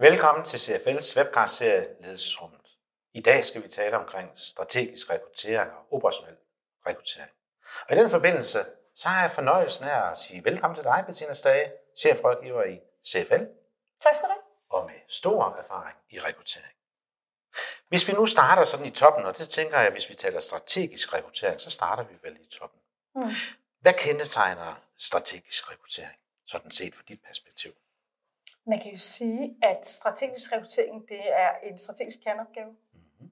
Velkommen til CFL's webcast-serie Ledelsesrummet. I dag skal vi tale omkring strategisk rekruttering og operationel rekruttering. Og i den forbindelse, så har jeg fornøjelsen af at sige velkommen til dig, Bettina Stage, chefrådgiver i CFL. Tak skal du have. Og med stor erfaring i rekruttering. Hvis vi nu starter sådan i toppen, og det tænker jeg, hvis vi taler strategisk rekruttering, så starter vi vel i toppen. Mm. Hvad kendetegner strategisk rekruttering, sådan set fra dit perspektiv? Man kan jo sige, at strategisk rekruttering det er en strategisk kerneopgave. Mm-hmm.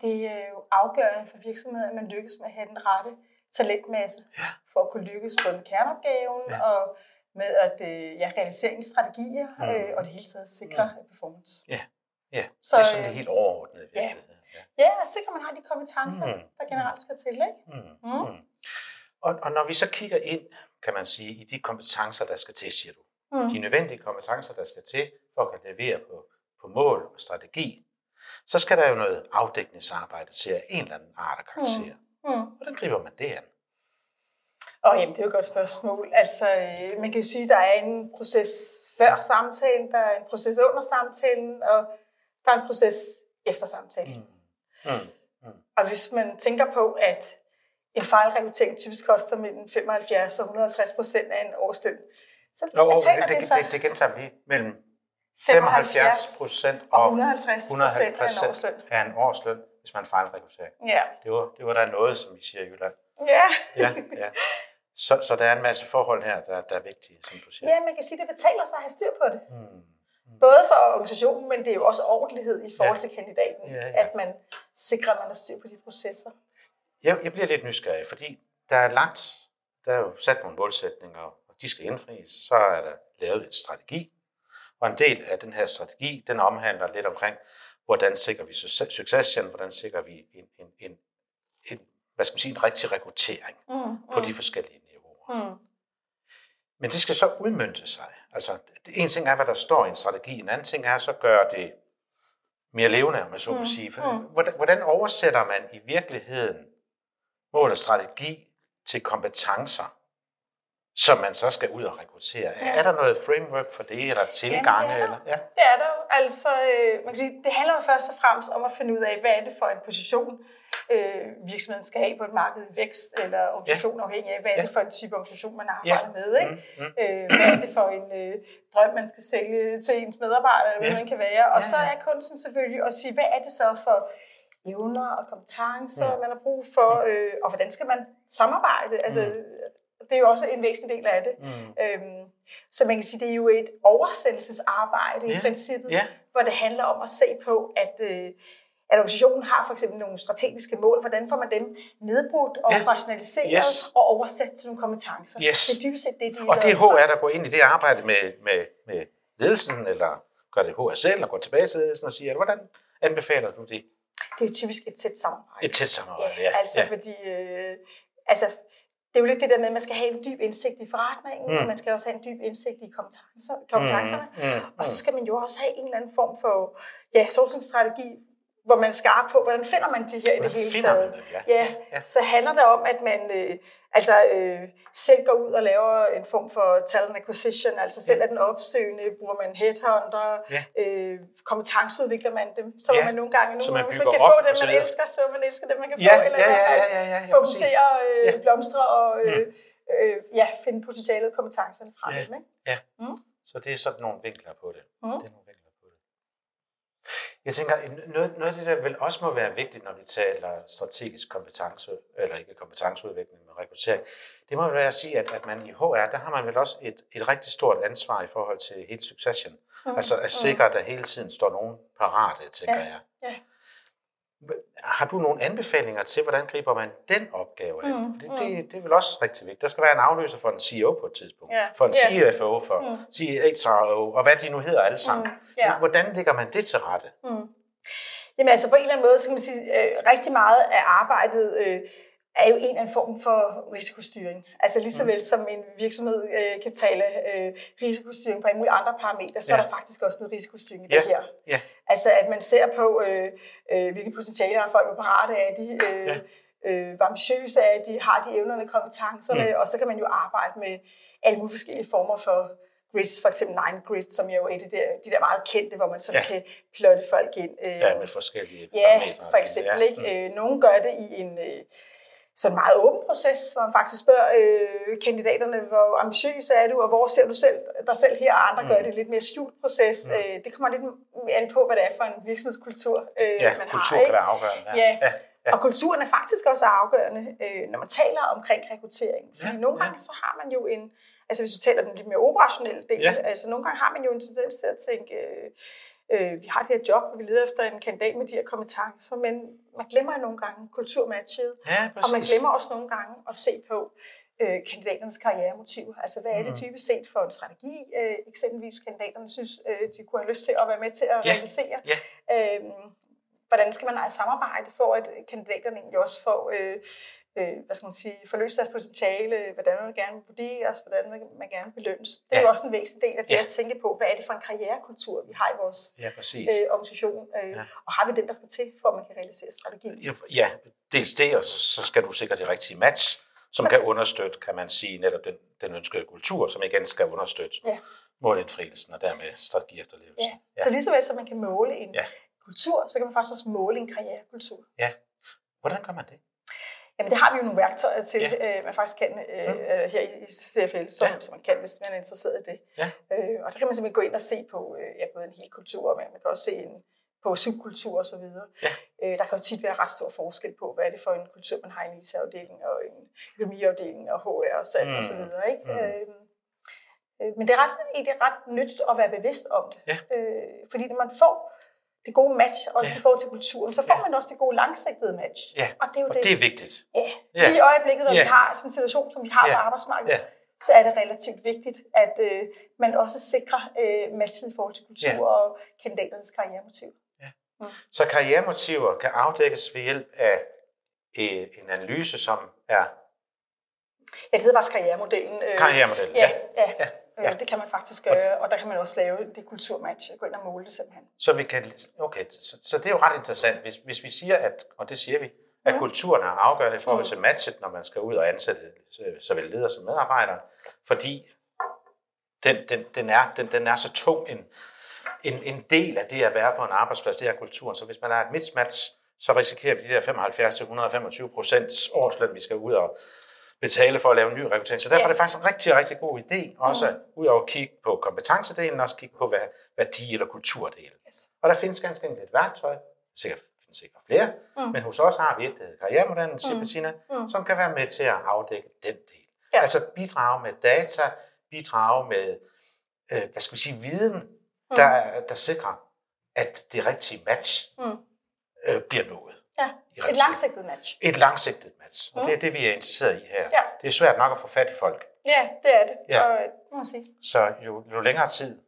Det er jo afgørende for virksomheden, at man lykkes med at have den rette talentmasse ja. for at kunne lykkes på den kerneopgaven ja. og med at øh, ja, realisere strategier mm. øh, og det hele taget sikre mm. performance. Ja. ja, så, det er sådan det helt overordnede. Ja. ja, ja sikre, man har de kompetencer, mm. der generelt skal til. Ikke? Mm. Mm. Mm. Og, og når vi så kigger ind, kan man sige, i de kompetencer, der skal til, siger du, mm. de nødvendige kompetencer, der skal til for at kunne levere på, på mål og strategi, så skal der jo noget afdækningsarbejde til af en eller anden art af karakter. Mm. Mm. Hvordan griber man det an? Og jamen, det er jo et godt spørgsmål. Altså, øh, man kan jo sige, at der er en proces før samtalen, der er en proces under samtalen, og der er en proces efter samtalen. Mm. Mm. Mm. Og hvis man tænker på, at en fejlrekruttering typisk koster mellem 75 og 150 procent af en årsløn, så oh, det, det, det, det, gentager lige mellem 75 procent og 150 procent af en årsløn, hvis man fejlrekrutterer. Ja. Det var, det var der noget, som vi siger i Jylland. Ja. ja, ja. Så, så der er en masse forhold her, der, der er vigtige, som du siger. Ja, man kan sige, at det betaler sig at have styr på det. Hmm. Hmm. Både for organisationen, men det er jo også ordentlighed i forhold ja. til kandidaten, ja, ja. at man sikrer, at man har styr på de processer. Jeg, jeg bliver lidt nysgerrig, fordi der er lagt, der er jo sat nogle målsætninger, de skal indfries, så er der lavet en strategi. Og en del af den her strategi, den omhandler lidt omkring, hvordan sikrer vi successen, hvordan sikrer vi en, en, en, en, hvad skal man sige, en rigtig rekruttering mm, mm. på de forskellige niveauer. Mm. Men det skal så udmyndte sig. Altså, en ting er, hvad der står i en strategi, en anden ting er så gøre det mere levende, om man så må mm, sige. For, mm. hvordan, hvordan oversætter man i virkeligheden mål og strategi til kompetencer, som man så skal ud og rekruttere. Ja. Er der noget framework for det, eller tilgange? Ja, det, eller? Ja. det er der jo. Altså, øh, man kan sige, det handler jo først og fremmest om at finde ud af, hvad er det for en position, øh, virksomheden skal have på et marked i vækst, eller organisation ja. afhængig af, hvad er ja. det for en type organisation, man arbejder ja. med. Ikke? Mm, mm. Øh, hvad er det for en øh, drøm, man skal sælge til ens medarbejdere, eller ja. hvad man kan være. Og ja, så er kunsten selvfølgelig at sige, hvad er det så for evner og kompetencer, ja. man har brug for, øh, og hvordan skal man samarbejde? Altså, mm det er jo også en væsentlig del af det. Mm. Øhm, så man kan sige, det er jo et oversættelsesarbejde yeah. i princippet, yeah. hvor det handler om at se på, at, øh, at organisationen har for eksempel nogle strategiske mål. Hvordan får man dem nedbrudt og yeah. operationaliseret yes. og oversat til nogle kompetencer? Yes. Det er dybest set det, de Og det er HR, der går ind i det arbejde med, med, med ledelsen, eller gør det HR selv, og går tilbage til ledelsen og siger, hvordan anbefaler du det? Det er typisk et tæt samarbejde. Et tæt samarbejde, ja. ja altså, ja. fordi... Øh, altså, det er jo lidt det der med, at man skal have en dyb indsigt i forretningen, mm. og man skal også have en dyb indsigt i kompetencer, kompetencerne. Mm. Mm. Og så skal man jo også have en eller anden form for ja, sourcing-strategi, hvor man skarper på, hvordan finder man de her i det hele taget. Det, ja. Ja, ja, så handler det om, at man øh, altså, øh, selv går ud og laver en form for talent acquisition, altså selv ja. er den opsøgende, bruger man headhunter, ja. øh, kompetenceudvikler man dem, så ja. man nogle gange, nogle gange hvis man kan få dem, man elsker, så man elsker dem, man kan ja, få, eller ja, ja, ja, ja, ja, ja, få dem til at øh, ja. blomstre og øh, mm. øh, ja, finde potentialet kompetencerne fra ja. dem. Ikke? Ja, mm. så det er sådan nogle vinkler på det. Mm. det er nogle. Jeg tænker, noget, noget af det, der vel også må være vigtigt, når vi taler strategisk kompetence, eller ikke kompetenceudvikling, men rekruttering, det må være at sige, at, at man i HR, der har man vel også et, et rigtig stort ansvar i forhold til hele succession. Mm. Altså at sikre, at der hele tiden står nogen parate, tænker ja. jeg. Ja. Har du nogle anbefalinger til, hvordan griber man den opgave af? Mm, det, det, det er vel også rigtig vigtigt. Der skal være en afløser for en CEO på et tidspunkt, yeah, for en yeah. CFO, for mm. CHRO, og hvad de nu hedder alle sammen. Mm, yeah. Hvordan ligger man det til rette? Mm. Jamen altså på en eller anden måde, så kan man sige, øh, rigtig meget af arbejdet øh, er jo en eller anden form for risikostyring. Altså lige så mm. vel som en virksomhed øh, kan tale øh, risikostyring på en mulige andre parametre, så ja. er der faktisk også noget risikostyring i ja. det her. Ja. Altså at man ser på, øh, øh, hvilke potentialer folk er parate af, de øh, ja. øh, hvor ambitiøse er de, har de evnerne, kompetencerne, mm. og så kan man jo arbejde med alle mulige forskellige former for grids, for eksempel Nine Grid, som jo er et af de der, de der meget kendte, hvor man sådan ja. kan plotte folk ind. Øh, ja, med forskellige Ja, for eksempel. Ja. Ikke? Mm. Øh, nogle gør det i en øh, sådan meget åben proces, hvor man faktisk spørger øh, kandidaterne, hvor ambitiøs er du, og hvor ser du selv, dig selv her, og andre mm. gør det lidt mere skjult proces. Mm. Øh, det kommer lidt an på, hvad det er for en virksomhedskultur, øh, ja, man kultur har. kan være afgørende. Ja. Ja. Ja. Ja. Og kulturen er faktisk også afgørende, øh, når man taler omkring rekruttering. Fordi ja. nogle gange så har man jo en, altså hvis du taler den lidt mere operationelle del, ja. altså nogle gange har man jo en tendens til at tænke, øh, øh, vi har det her job, og vi leder efter en kandidat med de her kompetencer, men man glemmer jo nogle gange kulturmatchet, ja, og man glemmer også nogle gange at se på øh, kandidaternes karrieremotiver. Altså hvad er det mm. typisk set for en strategi, øh, eksempelvis kandidaterne synes, øh, de kunne have lyst til at være med til at ja. realisere. Ja. Øh, hvordan skal man samarbejde for, at kandidaterne egentlig også får øh, øh, hvad skal man sige, forløse deres potentiale, hvordan man gerne vil vurderes, hvordan man gerne belønnes. Det er ja. jo også en væsentlig del af det ja. at tænke på, hvad er det for en karrierekultur, vi har i vores ja, øh, organisation, øh, ja. og har vi den, der skal til, for at man kan realisere strategien? Ja, dels det, og så skal du sikre det rigtige match, som Præcis. kan understøtte, kan man sige, netop den, den ønskede kultur, som igen skal understøtte ja. målindfrielsen og dermed strategi efterlevelse. Ja. Ja. Så lige så vel som man kan måle en ja. kultur, så kan man faktisk også måle en karrierekultur. Ja. Hvordan gør man det? Jamen det har vi jo nogle værktøjer til, ja. øh, man faktisk kan øh, mm. øh, her i, CFL, som, ja. som man kan, hvis man er interesseret i det. Ja. Øh, og der kan man simpelthen gå ind og se på øh, ja, både en hel kultur, men man kan også se en, på subkultur osv. Ja. Øh, der kan jo tit være ret stor forskel på, hvad er det for en kultur, man har i en IT-afdeling og en økonomiafdeling og HR og salg mm. osv. Ikke? Mm. Øh, øh, men det er ret, egentlig ret nyttigt at være bevidst om det. Ja. Øh, fordi når man får det gode match, også ja. i forhold til kulturen, så får ja. man også det gode langsigtede match. Ja. Og det er jo og det. det er vigtigt. Ja. ja. I øjeblikket, når ja. vi har sådan en situation, som vi har ja. på arbejdsmarkedet, ja. så er det relativt vigtigt, at øh, man også sikrer øh, matchen i forhold til kultur ja. og kandidaternes karrieremotiv. Ja. Mm. Så karrieremotiver kan afdækkes ved hjælp af øh, en analyse, som er... Ja, det hedder faktisk karrieremodellen. Øh, karrieremodellen, ja. ja. ja. Ja. Ja. Det kan man faktisk gøre, og der kan man også lave det kulturmatch, gå ind og måle det simpelthen. Så, vi kan, okay, så, så det er jo ret interessant, hvis, hvis vi siger, at, og det siger vi, at mm. kulturen er afgørende i forhold til matchet, når man skal ud og ansætte såvel ledere som medarbejdere, fordi den, den, den, er, den, den er så tung en, en, en del af det at være på en arbejdsplads, det er kulturen. Så hvis man er et mismatch, så risikerer vi de der 75-125 procents årsløn, vi skal ud og, betale for at lave en ny rekruttering. Så derfor ja. er det faktisk en rigtig, rigtig god idé, også mm. ud over at kigge på kompetencedelen, også kigge på værdi- eller kulturdelen. Yes. Og der findes ganske enkelt et værktøj, sikkert findes sikkert flere, mm. men hos os har vi et, karrieremodellen, siger mm. Bettina, mm. som kan være med til at afdække den del. Ja. Altså bidrage med data, bidrage med, øh, hvad skal vi sige, viden, mm. der, der sikrer, at det rigtige match mm. øh, bliver nået. Ja, et langsigtet match. Et langsigtet match, og mm. det er det, vi er interesseret i her. Ja. Det er svært nok at få fat i folk. Ja, det er det, ja. og, må sige. Så jo, jo længere tid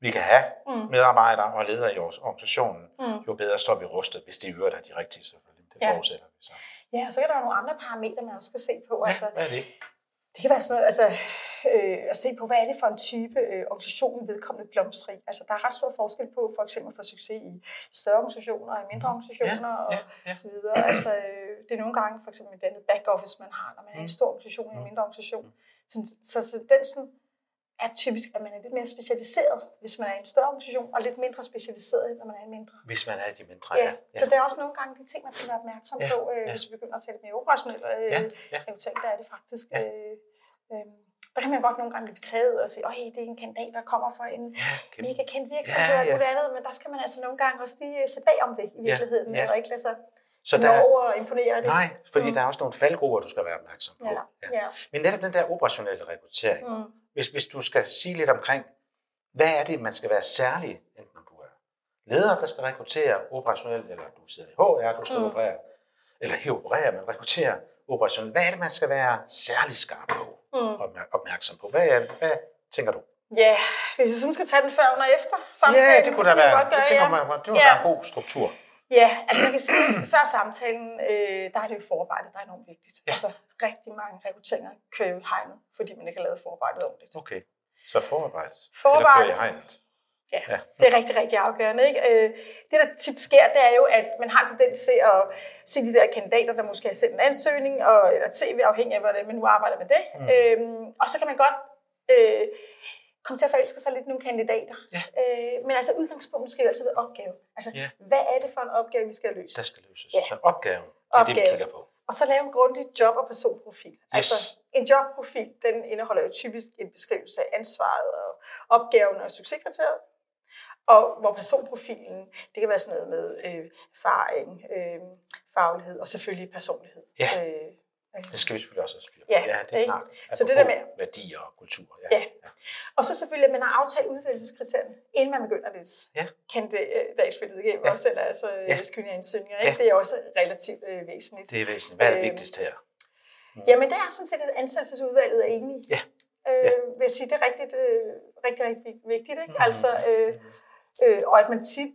vi kan have mm. medarbejdere og ledere i vores organisationen, mm. jo bedre står vi rustet, hvis de øvrigt er de rigtige selvfølgelig. Det ja. forudsætter vi så. Ja, og så kan der være nogle andre parametre, man også skal se på. Ja, altså, hvad er det? Det kan være sådan noget, altså, øh, at se på, hvad er det for en type øh, organisation, vedkommende blomstrer i. Altså, der er ret stor forskel på, for eksempel for succes i større organisationer og i mindre organisationer ja, ja, ja. og så videre. Altså, øh, det er nogle gange for eksempel et andet back office, man har, når man er i en stor organisation og en mindre organisation. Så, så, så den sådan, er typisk, at man er lidt mere specialiseret, hvis man er i en større organisation, og lidt mindre specialiseret, når man er i en mindre. Hvis man er i de mindre, ja. ja. Så der er også nogle gange de ting, man skal være opmærksom ja. på, øh, ja. hvis vi begynder at tale mere operationelt. Øh, ja. Ja. der er det faktisk... Ja. Øh, øh, der kan man godt nogle gange blive betaget og sige, at det er en kandidat, der kommer fra en ja, mega kendt virksomhed ja, ja. og andet, men der skal man altså nogle gange også lige øh, se bag om det i virkeligheden, ja, ja. og ikke lade sig så der, og imponere det. Nej, fordi mm. der er også nogle faldgrupper, du skal være opmærksom på. Ja, ja. Ja. Men netop den der operationelle rekruttering, mm. hvis, hvis du skal sige lidt omkring, hvad er det, man skal være særlig, enten om du er leder, der skal rekruttere operationelt, eller du sidder i HR, du skal mm. operere, eller ikke operere, men rekruttere operationelt. Hvad er det, man skal være særlig skarp på mm. og opmærksom på? Hvad, er, hvad tænker du? Ja, hvis vi sådan skal tage den før og efter samtalen. Ja, det kunne da være. Det tænker man, det var ja. en god struktur. Ja, altså man kan sige, at før samtalen, øh, der er det jo forarbejdet, der er enormt vigtigt. Ja. Altså rigtig mange rekrutteringer kører jo hegnet, fordi man ikke har lavet forarbejdet ordentligt. Okay, så forarbejdet, forarbejdet eller kører i hegnet. Ja, ja, det er rigtig, rigtig afgørende. Ikke? Øh, det, der tit sker, det er jo, at man har en tendens til at se de der kandidater, der måske har sendt en ansøgning, og, eller tv, afhængig af, hvordan man nu arbejder med det. Mm. Øhm, og så kan man godt øh, komme til at forelske sig lidt nogle kandidater. Ja. Øh, men altså udgangspunktet skal jo altid være opgave. Altså, Ja. hvad er det for en opgave, vi skal løse? Der skal løses. Ja. Så opgaven, det er det, vi Opgave. kigger på. Og så lave en grundig job- og personprofil. Altså, en jobprofil, den indeholder jo typisk en beskrivelse af ansvaret og opgaven og succeskriteriet. Og hvor personprofilen, det kan være sådan noget med øh, erfaring, øh, faglighed og selvfølgelig personlighed. Ja. Øh, øh. Det skal vi selvfølgelig også have styr på. Ja, ja det er ikke? klart. Så det der med- Værdier og kultur. Ja. Og så selvfølgelig, at man har aftalt udvælgelseskriterierne, inden man begynder læse Ja. kandidatsfældet igennem, Ja. også, eller altså Ja. ja. skyndende ansøgninger. Ikke? Ja. Det er også relativt øh, væsentligt. Det er væsentligt. Hvad er det Øhm, vigtigste her? Jamen, det er sådan set, at ansættelsesudvalget er enige. Ja. Øh, Ja. vil jeg sige, det er rigtig, øh, rigtig, rigtig vigtigt. Ikke? Mhm. Altså, øh, øh, og at man tit,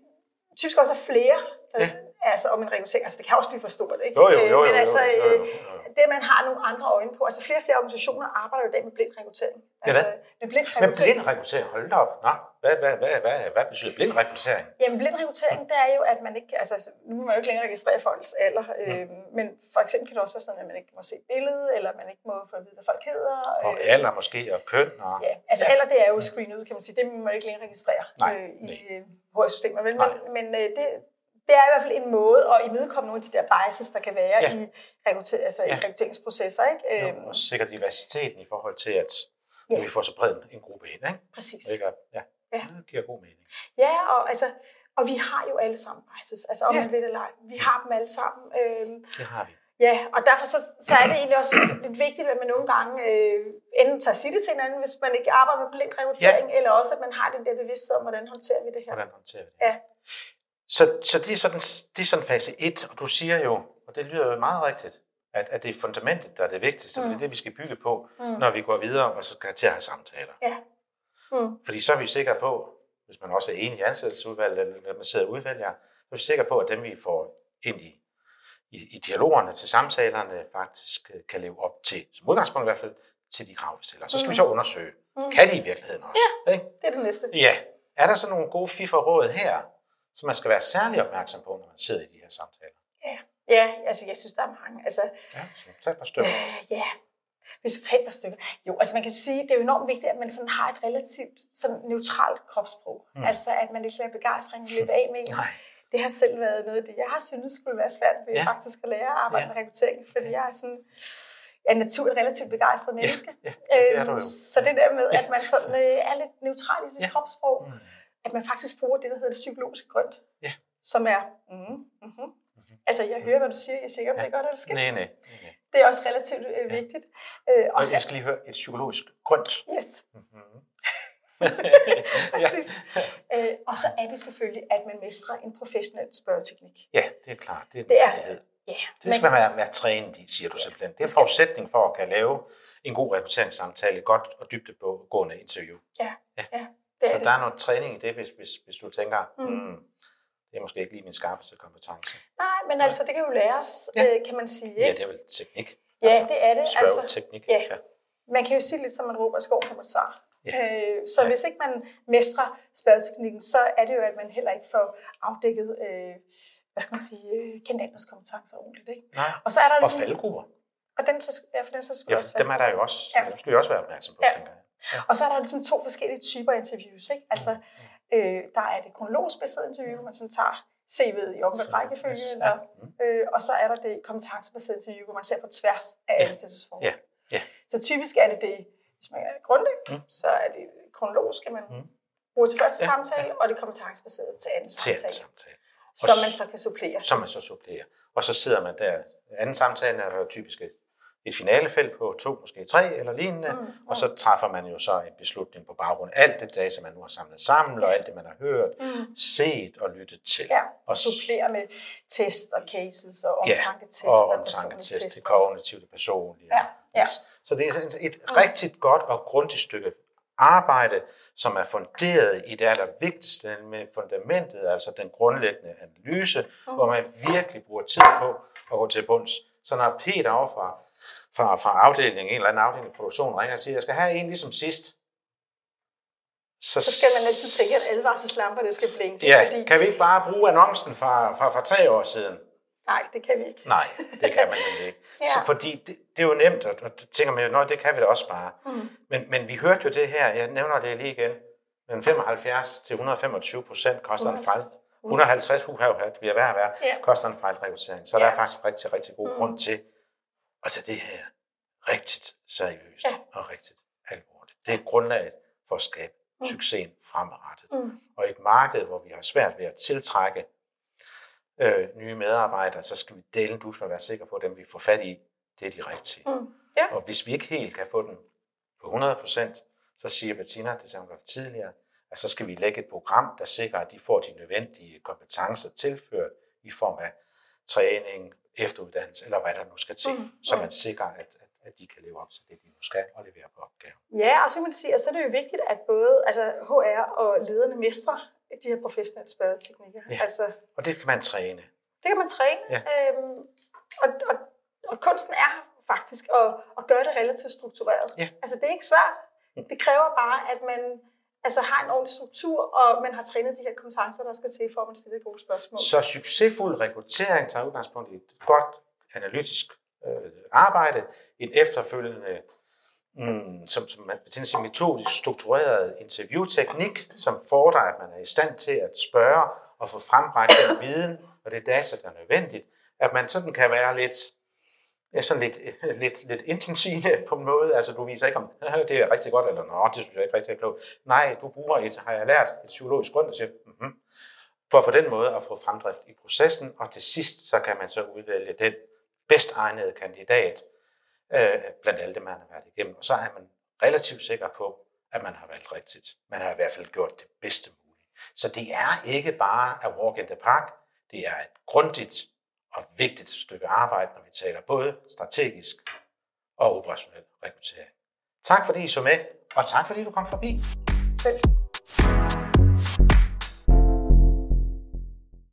typisk også er flere, der, Ja altså om en rekruttering. Altså, det kan også blive for stort, ikke? Jo, jo, Øh, jo, jo, Men jo, altså, jo, jo, øh, jo, jo. det, man har nogle andre øjne på. Altså, flere og flere organisationer arbejder jo i dag med blind rekruttering. Med Altså, med blind Men rekruttering. blind rekruttering, hold da op. Nå, hvad, hvad, hvad, hvad, hvad betyder blind rekruttering? Jamen, blind rekruttering, det er jo, at man ikke, altså, nu må man jo ikke længere registrere folks alder, øh, men for eksempel kan det også være sådan, at man ikke må se et billede, eller man ikke må få at vide, hvad folk hedder. Og øh, alder måske, og køn, og... Ja, altså ja. alder det er jo screenet ud, kan man sige. Det må man ikke længere registrere Nej, øh, i nej. øh, HR-systemet. Men, Nej. men, men øh, det, det er i hvert fald en måde at imødekomme nogle af de der biases, der kan være Ja. i, rekrutter, altså Ja. i rekrutteringsprocesser. Ikke? Jo, Øhm, og sikkert diversiteten i forhold til, at Ja. vi får så bred en gruppe ind, ikke? præcis. Ikke? Ja. Ja. Det giver god mening. Ja, og, altså, og vi har jo alle sammen biases, altså om Ja. man vil eller ej. Vi har dem alle sammen. Øhm, Det har vi. Ja, og derfor så, så er det egentlig også lidt vigtigt, at man nogle gange øh, enten tager sige det til hinanden, hvis man ikke arbejder med blind rekruttering, ja. eller også at man har den der bevidsthed om, hvordan håndterer vi det her. Hvordan håndterer vi det? Ja. Så, så det, er sådan, det er sådan fase 1, og du siger jo, og det lyder jo meget rigtigt, at, at det er fundamentet, der er det vigtigste, mm. det er Mm. det, vi skal bygge på, Mm. når vi går videre og så skal til at have samtaler. Ja. Mm. Fordi så er vi sikre på, hvis man også er enig i ansættelsesudvalget, eller man sidder og udvælger, så er vi sikre på, at dem vi får ind i, i, i dialogerne, til samtalerne, faktisk øh, kan leve op til, som udgangspunkt i hvert fald, til de krav, vi stiller. Så skal Mm. vi så undersøge, Mm. kan de i virkeligheden også? Ja. Ikke? Det er det næste. Ja. Er der så nogle gode fif og råd her, som man skal være særlig opmærksom på, når man sidder i de her samtaler? Ja, altså jeg synes, der er mange. Altså, Ja, så tag et par stykker. øh, ja, hvis vi tager et par stykker. Jo, altså man kan sige, det er jo enormt vigtigt, at man sådan har et relativt sådan neutralt kropssprog. Mm. Altså at man ikke lader begejstringen løbe af med en. Nej. Det har selv været noget af det, jeg har syntes skulle være svært ved Ja. ja. faktisk at lære at arbejde Ja. ja. med rekruttering, fordi jeg er sådan er naturligt relativt begejstret menneske. Ja, det er du Øhm, jo. Så det der med, at man sådan, øh, er lidt neutral i sit Ja. ja. kropssprog, Mm. At man faktisk bruger det, der hedder det psykologiske grønt, Ja. som er, mm, mm-hmm. altså jeg hører, hvad du siger, jeg er sikker på, Ja. det er godt eller skidt. Nej, nej. Det er også relativt øh, Ja. vigtigt. Øh, Og jeg skal lige høre et psykologisk grønt. yes, Mm-hmm. præcis. Øh, og så er det selvfølgelig, at man mestrer en professionel spørgeteknik. Ja, det er klart. Det er, Det er- vigtighed. Ja, Det skal man være, være trænet i, siger du simpelthen. Det er en forudsætning for at kan lave en god rekrutteringssamtale, et godt og dybdegående interview. Det Så det. der er noget træning i det, hvis, hvis, hvis du tænker, mm. Mm. Det er måske ikke lige min skarpeste kompetence. Nej, men altså, det kan jo læres, Ja. ja. øh, kan man sige. Ja, Ikke? det er vel teknik. Ja, det er det. Altså, Spørgeteknik. ja. Man kan jo sige lidt, som man råber skoven, kan man svare. Ja. Øh, så Ja. hvis ikke man mestrer spørgeteknikken, så er det jo, at man heller ikke får afdækket, øh, hvad skal man sige, øh, kandidaternes kompetencer ordentligt. Ikke? Nej. Og så er der Og ligesom, faldgrupper. og den, så, ja, for den så skulle Ja, også dem er der jo også. Ja. Dem skal vi også være opmærksom på, Ja. tænker jeg. Og så er der jo ligesom to forskellige typer interviews. Ikke? Altså, øh, der er det kronologisk baseret interview, hvor man sådan tager CV'et i omvendt rækkefølge, Ja. eller, Mm. øh, og så er der det kompetencebaseret interview, hvor man ser på tværs af Ja. ansættelsesforhold. Ja. Ja. Så typisk er det det, hvis man er grundig, Mm. så er det kronologisk, skal man Mm. bruge til første Ja. samtale, og det kompetencebaserede til anden Til en samtale, samtale. som man så kan supplere. Som man så supplerer. Og så sidder man der. Anden samtale er der typisk et, et finalefelt på to, måske tre eller lignende. Mm, Og så træffer man jo så en beslutning på baggrund af alt det data, man nu har samlet sammen, og alt det, man har hørt, mm. set og lyttet til. Ja, Og og s- supplere med test og cases og Ja, omtanketest og omtanketest, det kognitive, det personlige. Ja, ja. Yes. Så det er et, et rigtig godt og grundigt stykke arbejde, som er funderet i det allervigtigste med fundamentet, altså den grundlæggende analyse, Mm. hvor man virkelig bruger tid på at gå til bunds. Så når Peter over fra, fra, afdelingen, en eller anden afdeling i produktionen, ringer og siger, jeg skal have en ligesom sidst, Så skal man altid tænke, at advarselslamperne skal blinke. Ja, fordi, kan vi ikke bare bruge annoncen fra, fra, fra tre år siden? Nej, det kan vi ikke. Nej, det kan man ikke. Ja. Så fordi det, det er jo nemt, og det tænker man jo, "Nå, det kan vi da også bare. Mm. Men, men vi hørte jo det her, jeg nævner det lige igen, men 75 til 125 procent koster en fejl. 150 huha, uha, det bliver værre og værre, Ja. koster en fejlrekruttering. Så der Ja. er faktisk rigtig, rigtig god Mm. grund til at tage det her rigtigt seriøst Ja. og rigtigt alvorligt. Det er grundlaget for at skabe Mm. succesen fremadrettet. Mm. Og i et marked, hvor vi har svært ved at tiltrække øh, nye medarbejdere, så skal vi dele dus med at være sikre på, at dem vi får fat i, det er de rigtige. Mm. Ja. Og hvis vi ikke helt kan få den på 100%, så siger Bettina, det som jeg tidligere, at så skal vi lægge et program, der sikrer, at de får de nødvendige kompetencer tilført i form af træning, efteruddannelse, eller hvad der nu skal til, Mm, mm. så mm. man sikrer, at, at, at de kan leve op til det, de nu skal, og levere på opgaven. Ja, og så kan man sige, og så er det jo vigtigt, at både altså, HR og lederne mestrer de her professionelle spørgeteknikker. Ja. Altså, Og det kan man træne. det kan man træne. Ja. Øhm, og, og, og kunsten er faktisk at, at gøre det relativt struktureret. Ja. Altså, det er ikke svært. Det kræver bare, at man altså, har en ordentlig struktur, og man har trænet de her kompetencer, der skal til, for at man stiller gode spørgsmål. Så succesfuld rekruttering tager udgangspunkt i et godt analytisk øh, arbejde, en efterfølgende, mm, som, som man Bettina sig metodisk struktureret interviewteknik, som fordrer, at man er i stand til at spørge og få frembragt den viden og det data, der er nødvendigt. At man sådan kan være lidt, sådan lidt, øh, lidt, lidt intensivt på en måde. Altså du viser ikke, om det er rigtig godt, eller nå, det synes jeg ikke rigtig er klogt. Nej, du bruger et, har jeg lært, et psykologisk grund, og siger, mm-hmm, for på den måde at få fremdrift i processen, og til sidst så kan man så udvælge den bedst egnede kandidat øh, blandt alle dem, man har været igennem. Og så er man relativt sikker på, at man har valgt rigtigt. Man har i hvert fald gjort det bedste mulige. Så det er ikke bare at walk in the park, det er et grundigt og vigtigt stykke arbejde, når vi taler både strategisk og operationel rekruttering. Tak fordi I så med, og tak fordi du kom forbi. Selv.